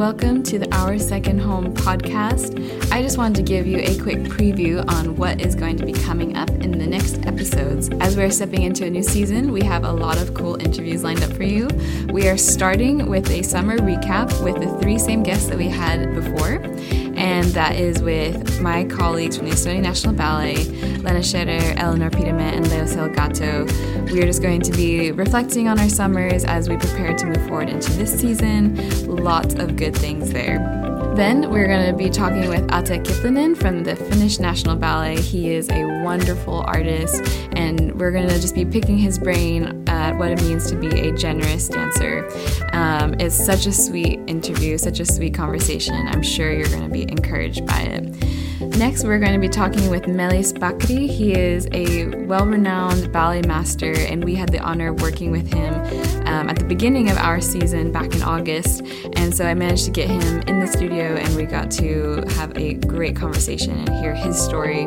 welcome to the Our Second Home podcast. I just wanted to give you a quick preview on what is going to be coming up in the next episodes. As we're stepping into a new season, we have a lot of cool interviews lined up for you. We are starting with a summer recap with the three same guests that we had before and that is with my colleagues from the Estonian National Ballet, Lena Scherer, Eleanor Peterman, and Leo Selgato. We are just going to be reflecting on our summers as we prepare to move forward into this season. Lots of good things there. Then we're going to be talking with Atte Kilpinen from the Finnish National Ballet. He is a wonderful artist, and we're going to just be picking his brain at what it means to be a generous dancer. Um, it's such a sweet interview, such a sweet conversation. I'm sure you're going to be encouraged by it. Next, we're going to be talking with Melis Bakri. He is a well renowned ballet master, and we had the honor of working with him um, at the beginning of our season back in August. And so I managed to get him in the studio, and we got to have a great conversation and hear his story.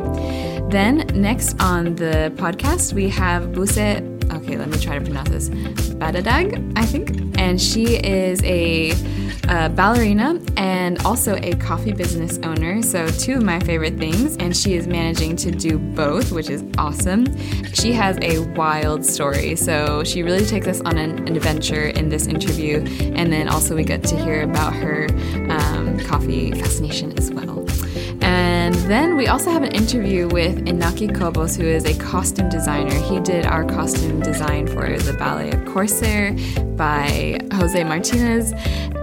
Then, next on the podcast, we have Buse okay, let me try to pronounce this. Badadag, I think. And she is a, a, ballerina and also a coffee business owner. So, two of my favorite things. And she is managing to do both, which is awesome. She has a wild story. So, she really takes us on an, adventure in this interview. And then also, we get to hear about her um, coffee fascination as well. And then we also have an interview with Inaki Cobos, who is a costume designer. He did our costume design for the ballet of Corsair by Jose Martinez.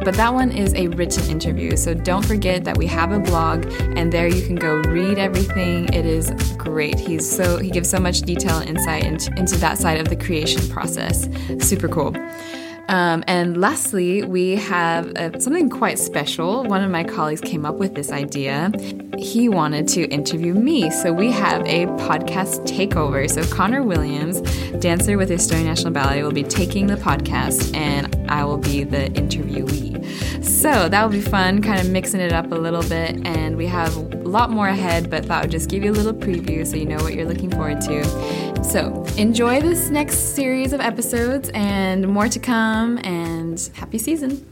But that one is a written interview. So don't forget that we have a blog and there you can go read everything. It is great. He's so he gives so much detail and insight into, into that side of the creation process. Super cool. Um, and lastly, we have uh, something quite special. One of my colleagues came up with this idea. He wanted to interview me. So we have a podcast takeover. So Connor Williams, dancer with Estonian National Ballet, will be taking the podcast and I will be the interviewee. So that will be fun, kind of mixing it up a little bit. And we have a lot more ahead, but thought I would just give you a little preview so you know what you're looking forward to. So enjoy this next series of episodes and more to come, and happy season.